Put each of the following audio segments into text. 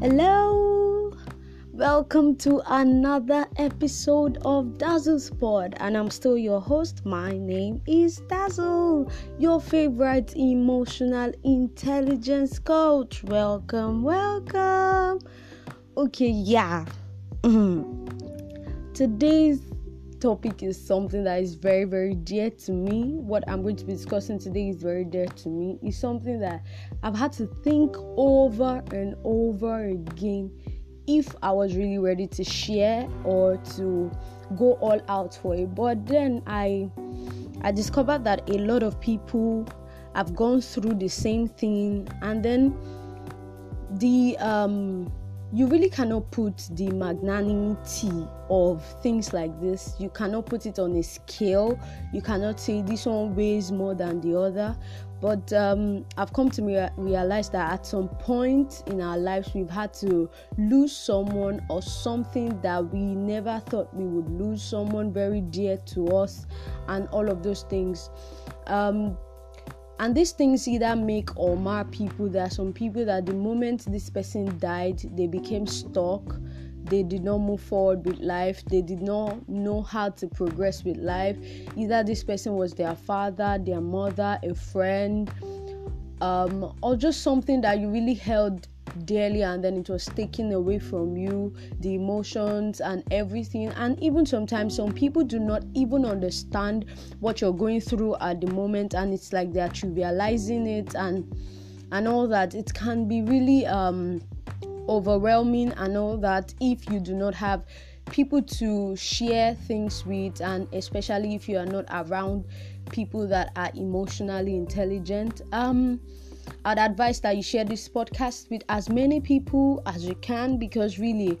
Hello, welcome to another episode of Dazzle Sport, and I'm still your host. My name is Dazzle, your favorite emotional intelligence coach. Welcome, welcome. Okay, yeah. Today's topic is something that is very, very dear to me. What I'm going to be discussing today is very dear to me. It's something that I've had to think over and over again if I was really ready to share or to go all out for it. But then I I discovered that a lot of people have gone through the same thing and then the um you really cannot put the magnanimity of things like this. You cannot put it on a scale. You cannot say this one weighs more than the other. But um, i've come to rea- realize that at some point in our lives we've had to lose someone or something that we never thought we would lose someone very dear to us and all of those things. Um, and these things either make or mar people there are some people that the moment this person died they became stuck they did not move forward with life they did not know how to progress with life. Either this person was their father their mother a friend um, or just something that you really held dearly and then it was taken away from you the emotions and everything. And even sometimes some people do not even understand what you're going through at the moment and it's like they're trivializing it and and all that. It can be really um overwhelming and all that if you do not have people to share things with and especially if you are not around people that are emotionally intelligent. Um I'd advise that you share this podcast with as many people as you can because really,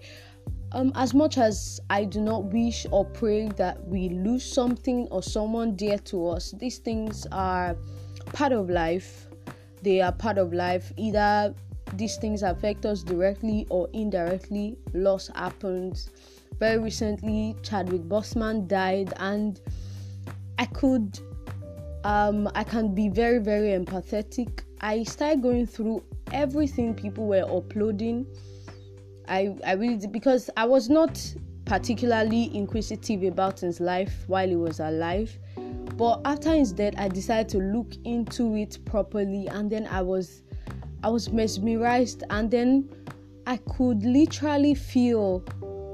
um, as much as I do not wish or pray that we lose something or someone dear to us, these things are part of life. They are part of life. Either these things affect us directly or indirectly. Loss happens. Very recently, Chadwick Boseman died, and I could, um, I can be very, very empathetic I started going through everything people were uploading. I I really did because I was not particularly inquisitive about his life while he was alive. But after his death, I decided to look into it properly, and then I was I was mesmerized, and then I could literally feel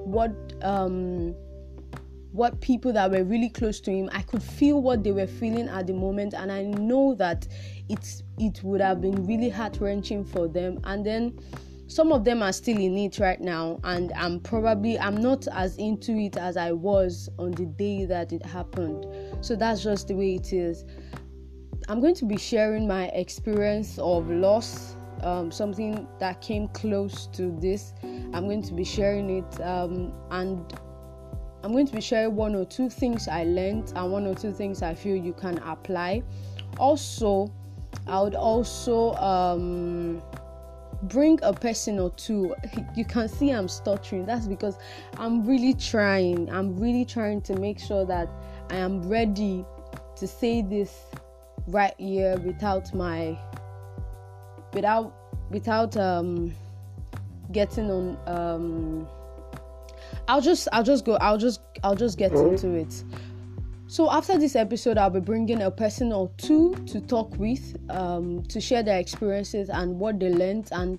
what um what people that were really close to him i could feel what they were feeling at the moment and i know that it's it would have been really heart-wrenching for them. And then some of them are still in it right now and i'm probably i'm not as into it as i was on the day that it happened. So that's just the way it is. I'm going to be sharing my experience of loss um, something that came close to this. I'm going to be sharing it um, and I'm going to be sharing one or two things I learned and one or two things I feel you can apply. Also, I would also um, bring a person or two. You can see I'm stuttering. That's because I'm really trying. I'm really trying to make sure that I am ready to say this right here without my without without um getting on um I'll just I'll just go I'll just I'll just get mm-hmm. into it. So after this episode, I'll be bringing a person or two to talk with, um, to share their experiences and what they learned. And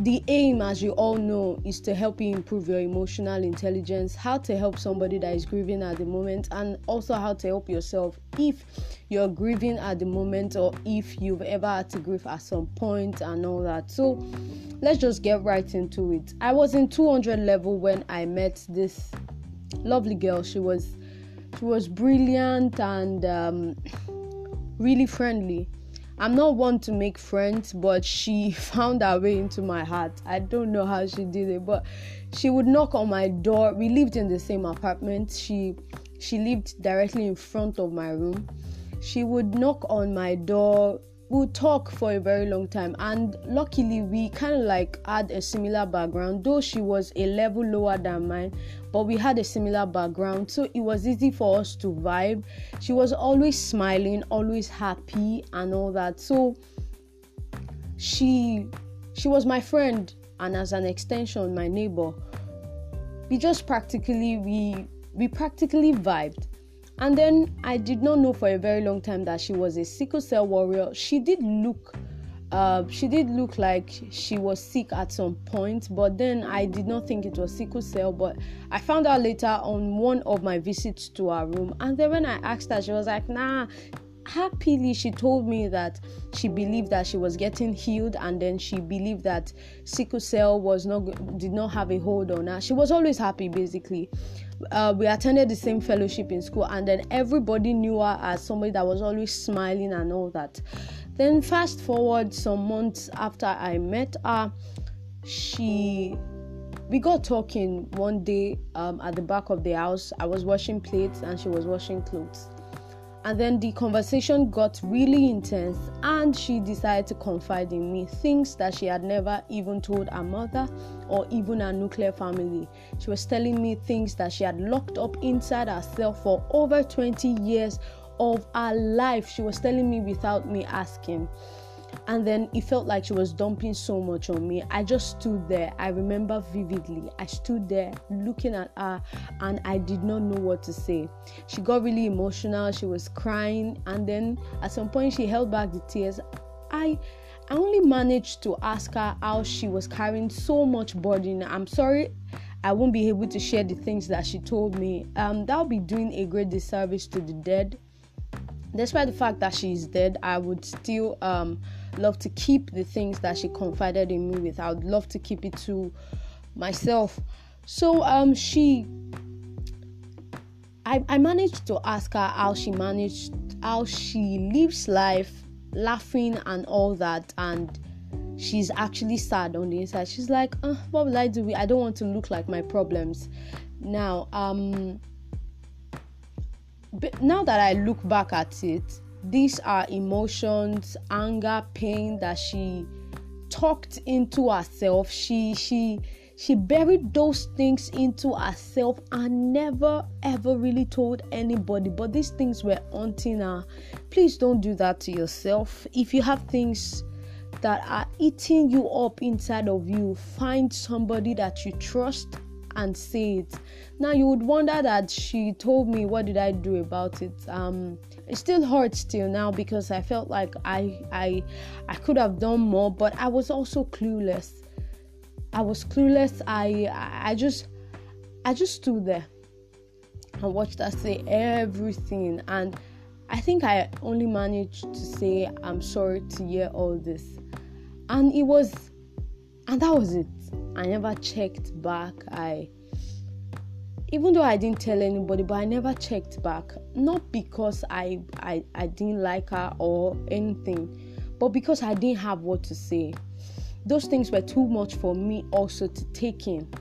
the aim, as you all know, is to help you improve your emotional intelligence, how to help somebody that is grieving at the moment, and also how to help yourself if you're grieving at the moment or if you've ever had to grieve at some point and all that. So let's just get right into it. I was in 200 level when I met this lovely girl. She was she was brilliant and um, really friendly. I'm not one to make friends, but she found her way into my heart. I don't know how she did it, but she would knock on my door. We lived in the same apartment. She she lived directly in front of my room. She would knock on my door we would talk for a very long time and luckily we kind of like had a similar background though she was a level lower than mine but we had a similar background so it was easy for us to vibe she was always smiling always happy and all that so she she was my friend and as an extension, my neighbor. We just practically we we practically vibed. And then I did not know for a very long time that she was a sickle cell warrior. She did look uh, she did look like she was sick at some point, but then I did not think it was sickle cell. But I found out later on one of my visits to her room, and then when I asked her, she was like, "Nah." Happily, she told me that she believed that she was getting healed, and then she believed that sickle cell was not did not have a hold on her. She was always happy, basically. Uh, we attended the same fellowship in school, and then everybody knew her as somebody that was always smiling and all that. Then, fast forward some months after I met her, she we got talking one day um, at the back of the house. I was washing plates and she was washing clothes. And then the conversation got really intense, and she decided to confide in me things that she had never even told her mother or even her nuclear family. She was telling me things that she had locked up inside herself for over 20 years of her life. She was telling me without me asking. And then it felt like she was dumping so much on me. I just stood there. I remember vividly. I stood there looking at her and I did not know what to say. She got really emotional. She was crying. And then at some point, she held back the tears. I. I only managed to ask her how she was carrying so much burden. I'm sorry I won't be able to share the things that she told me. Um, that would be doing a great disservice to the dead despite the fact that she is dead, I would still um, love to keep the things that she confided in me with. I would love to keep it to myself. So um, she, I, I managed to ask her how she managed, how she lives life, laughing and all that, and she's actually sad on the inside. She's like, uh, "What will I do? I don't want to look like my problems." Now, um, now that I look back at it, these are emotions, anger, pain that she talked into herself. She she she buried those things into herself and never ever really told anybody. But these things were haunting her. Please don't do that to yourself. If you have things that are eating you up inside of you, find somebody that you trust and say it. Now you would wonder that she told me what did I do about it. Um it still hurts till now because I felt like I I I could have done more, but I was also clueless. I was clueless. I I just I just stood there and watched her say everything and I think I only managed to say I'm sorry to hear all this. And it was and that was it. I never checked back. I even though I didn't tell anybody, but I never checked back. Not because I I, I didn't like her or anything, but because I didn't have what to say. Those things were too much for me also to take in.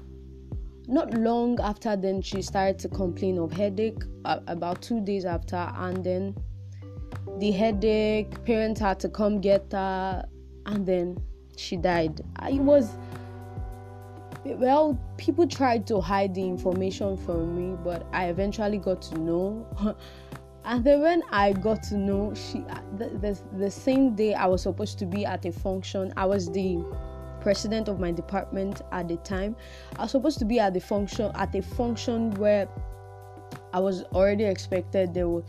Not long after then, she started to complain of headache. Uh, about two days after, and then the headache. Parents had to come get her, and then she died. It was well, people tried to hide the information from me, but I eventually got to know. and then when I got to know, she uh, the, the, the same day I was supposed to be at a function, I was the president of my department at the time. I was supposed to be at the function at a function where I was already expected there was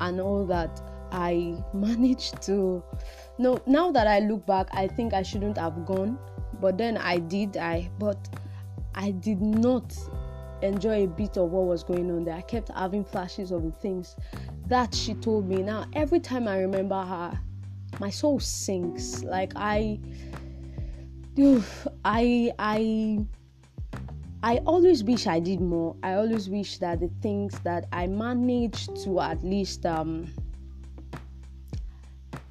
and all that. I managed to no now that I look back, I think I shouldn't have gone but then I did I but I did not enjoy a bit of what was going on there. I kept having flashes of the things that she told me. Now every time I remember her, my soul sinks. Like I I I I always wish I did more. I always wish that the things that I managed to at least um,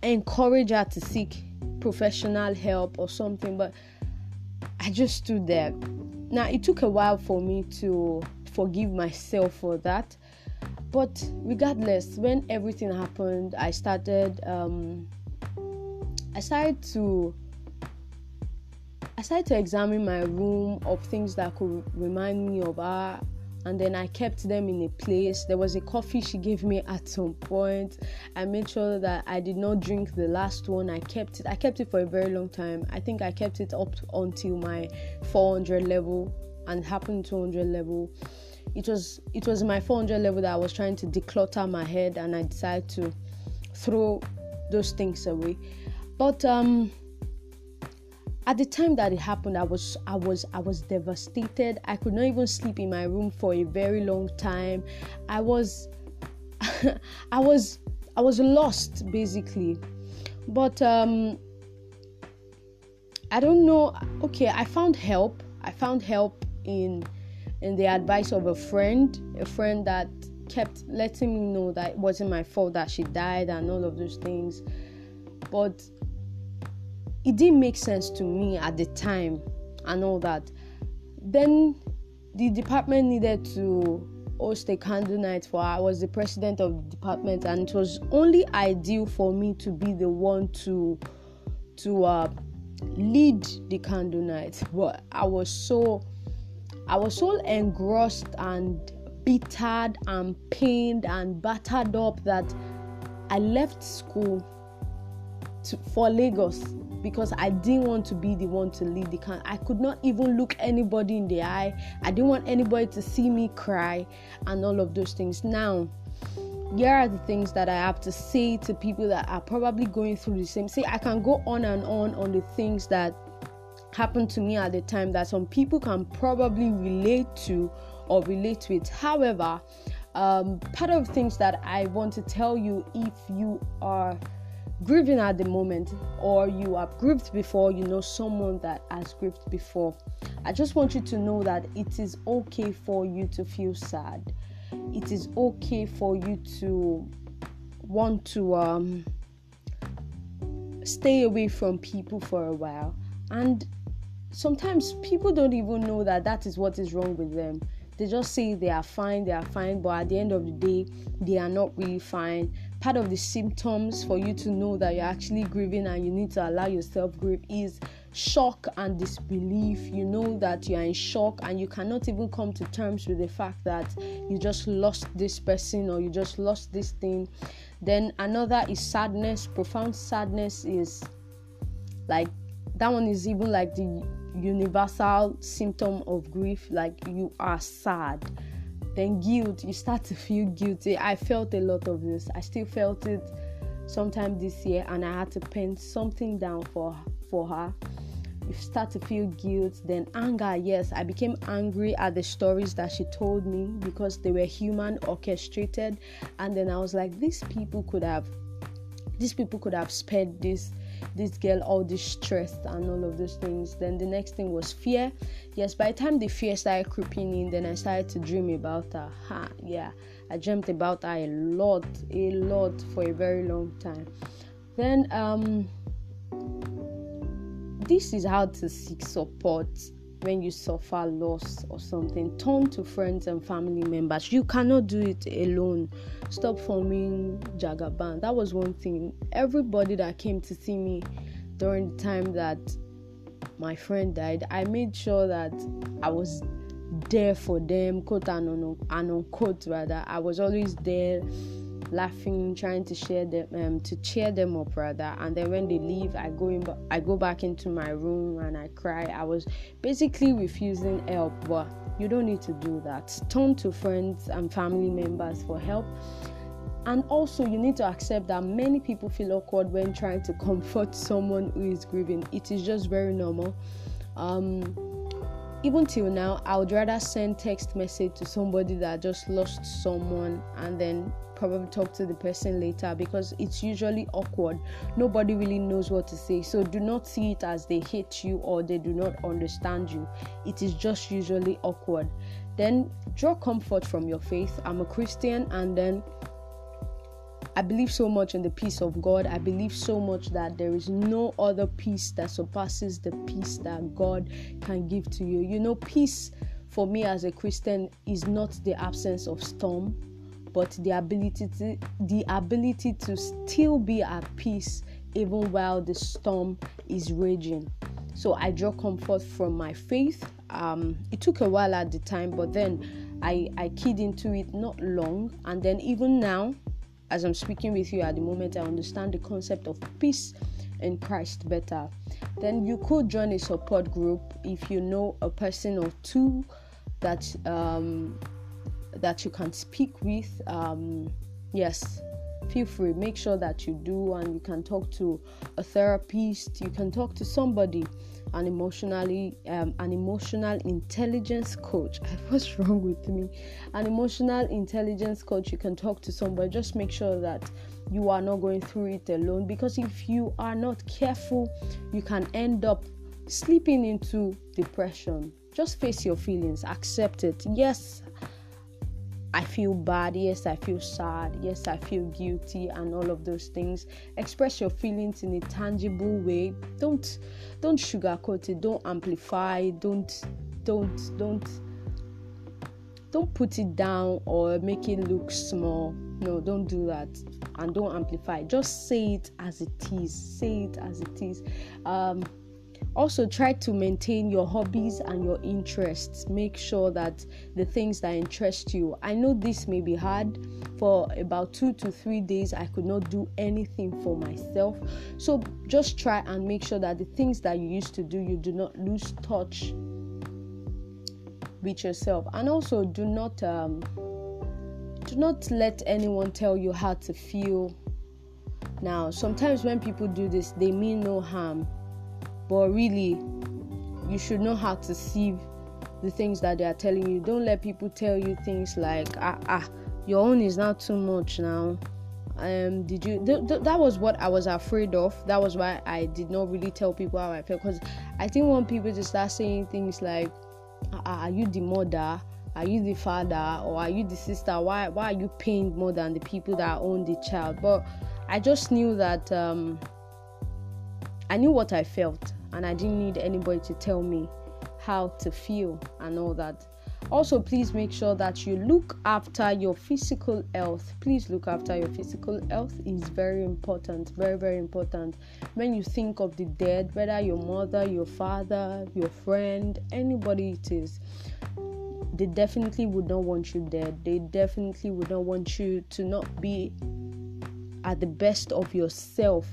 encourage her to seek professional help or something, but I just stood there. Now, it took a while for me to forgive myself for that. But regardless, when everything happened, I started um, I started to I started to examine my room of things that could remind me of her and then I kept them in a place. There was a coffee she gave me at some point. I made sure that I did not drink the last one. I kept it. I kept it for a very long time. I think I kept it up until my 400 level and happened 200 level. It was it was my 400 level that I was trying to declutter my head and I decided to throw those things away. But um at the time that it happened i was i was i was devastated. I could not even sleep in my room for a very long time. I was i was i was lost basically. But um i don't know. Okay i found help. I found help in in the advice of a friend a friend that kept letting me know that it wasn't my fault that she died and all of those things. But it didn't make sense to me at the time and all that. Then the department needed to host a candle night for I was the president of the department and it was only ideal for me to be the one to to uh, lead the candle night. But I was so I was so engrossed and bittered and pained and battered up that I left school to, for Lagos because I didn't want to be the one to lead the camp. I could not even look anybody in the eye. I didn't want anybody to see me cry and all of those things. Now, here are the things that I have to say to people that are probably going through the same. See, I can go on and on on the things that happened to me at the time that some people can probably relate to or relate with. However, um, part of things that I want to tell you if you are grieving at the moment or you have grieved before you know someone that has grieved before i just want you to know that it is okay for you to feel sad. It is okay for you to want to um, stay away from people for a while. And sometimes people don't even know that that is what is wrong with them. They just say they are fine they are fine but at the end of the day they are not really fine part of the symptoms for you to know that you're actually grieving and you need to allow yourself grieve is shock and disbelief. You know that you're in shock and you cannot even come to terms with the fact that you just lost this person or you just lost this thing. Then another is sadness profound sadness is like that one is even like the universal symptom of grief like you are sad then guilt you start to feel guilty. I felt a lot of this. I still felt it sometime this year and i had to pen something down for for her. You start to feel guilt then anger yes. I became angry at the stories that she told me because they were human orchestrated. And then i was like these people could have these people could have spared this this girl all this stress and all of those things. Then the next thing was fear. Yes, by the time the fear started creeping in, then I started to dream about her. Ha, yeah, I dreamt about her a lot, a lot for a very long time. Then um, this is how to seek support when you suffer loss or something. Turn to friends and family members. You cannot do it alone. Stop forming jagaban. That was one thing. Everybody that came to see me during the time that my friend died, I made sure that I was there for them, quote unquote, rather. I was always there laughing, trying to share them, um, to cheer them up rather. And then when they leave, I go in, I go back into my room and I cry. I was basically refusing help, but you don't need to do that. Turn to friends and family members for help. And also, you need to accept that many people feel awkward when trying to comfort someone who is grieving. It is just very normal. Um, even till now, I would rather send text message to somebody that just lost someone and then probably talk to the person later because it's usually awkward. Nobody really knows what to say. So do not see it as they hate you or they do not understand you. It is just usually awkward. Then draw comfort from your faith. I'm a Christian and then I believe so much in the peace of God. I believe so much that there is no other peace that surpasses the peace that God can give to you. You know, peace for me as a Christian is not the absence of storm, but the ability to the ability to still be at peace even while the storm is raging. So I draw comfort from my faith. Um, it took a while at the time, but then I, I keyed into it not long, and then even now, as I'm speaking with you at the moment, I understand the concept of peace in Christ better. Then you could join a support group if you know a person or two that um, that you can speak with. Um, yes, feel free. Make sure that you do, and you can talk to a therapist. You can talk to somebody an emotionally um, an emotional intelligence coach. What's wrong with me? An emotional intelligence coach. You can talk to somebody. Just make sure that you are not going through it alone because if you are not careful you can end up slipping into depression. Just face your feelings. Accept it. Yes I feel bad, yes, I feel sad, yes, I feel guilty, and all of those things. Express your feelings in a tangible way. Don't don't sugarcoat it, don't amplify, don't don't don't don't put it down or make it look small. No, don't do that. And don't amplify. Just say it as it is. Say it as it is. Um also try to maintain your hobbies and your interests. Make sure that the things that interest you. I know this may be hard. For about two to three days i could not do anything for myself. So just try and make sure that the things that you used to do you do not lose touch with yourself. And also do not um, do not let anyone tell you how to feel. Now sometimes when people do this they mean no harm but really you should know how to sieve the things that they are telling you. Don't let people tell you things like ah ah your own is not too much now. Um did you th- th- that was what i was afraid of. That was why i did not really tell people how i felt. Because i think when people just start saying things like ah, ah, are you the mother? Are you the father? Or are you the sister? Why why are you paying more than the people that own the child? But i just knew that um I knew what I felt, and I didn't need anybody to tell me how to feel and all that. Also, please make sure that you look after your physical health. Please look after your physical health is very important, very very important. When you think of the dead, whether your mother, your father, your friend, anybody it is, they definitely would not want you dead. They definitely would not want you to not be at the best of yourself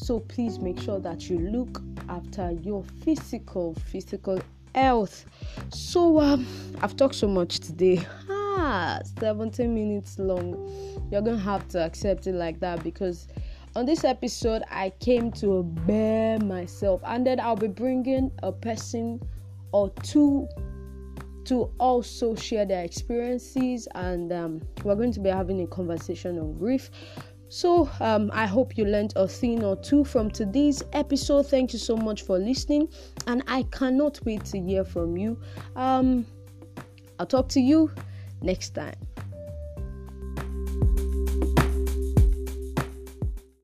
so please make sure that you look after your physical physical health. So um I've talked so much today. Ah, 17 minutes long. You're to have to accept it like that because on this episode I came to bear myself and then I'll be bringing a person or two to also share their experiences and um, we're going to be having a conversation on grief so, um, I hope you learned a thing or two from today's episode. Thank you so much for listening, and I cannot wait to hear from you. Um, I'll talk to you next time.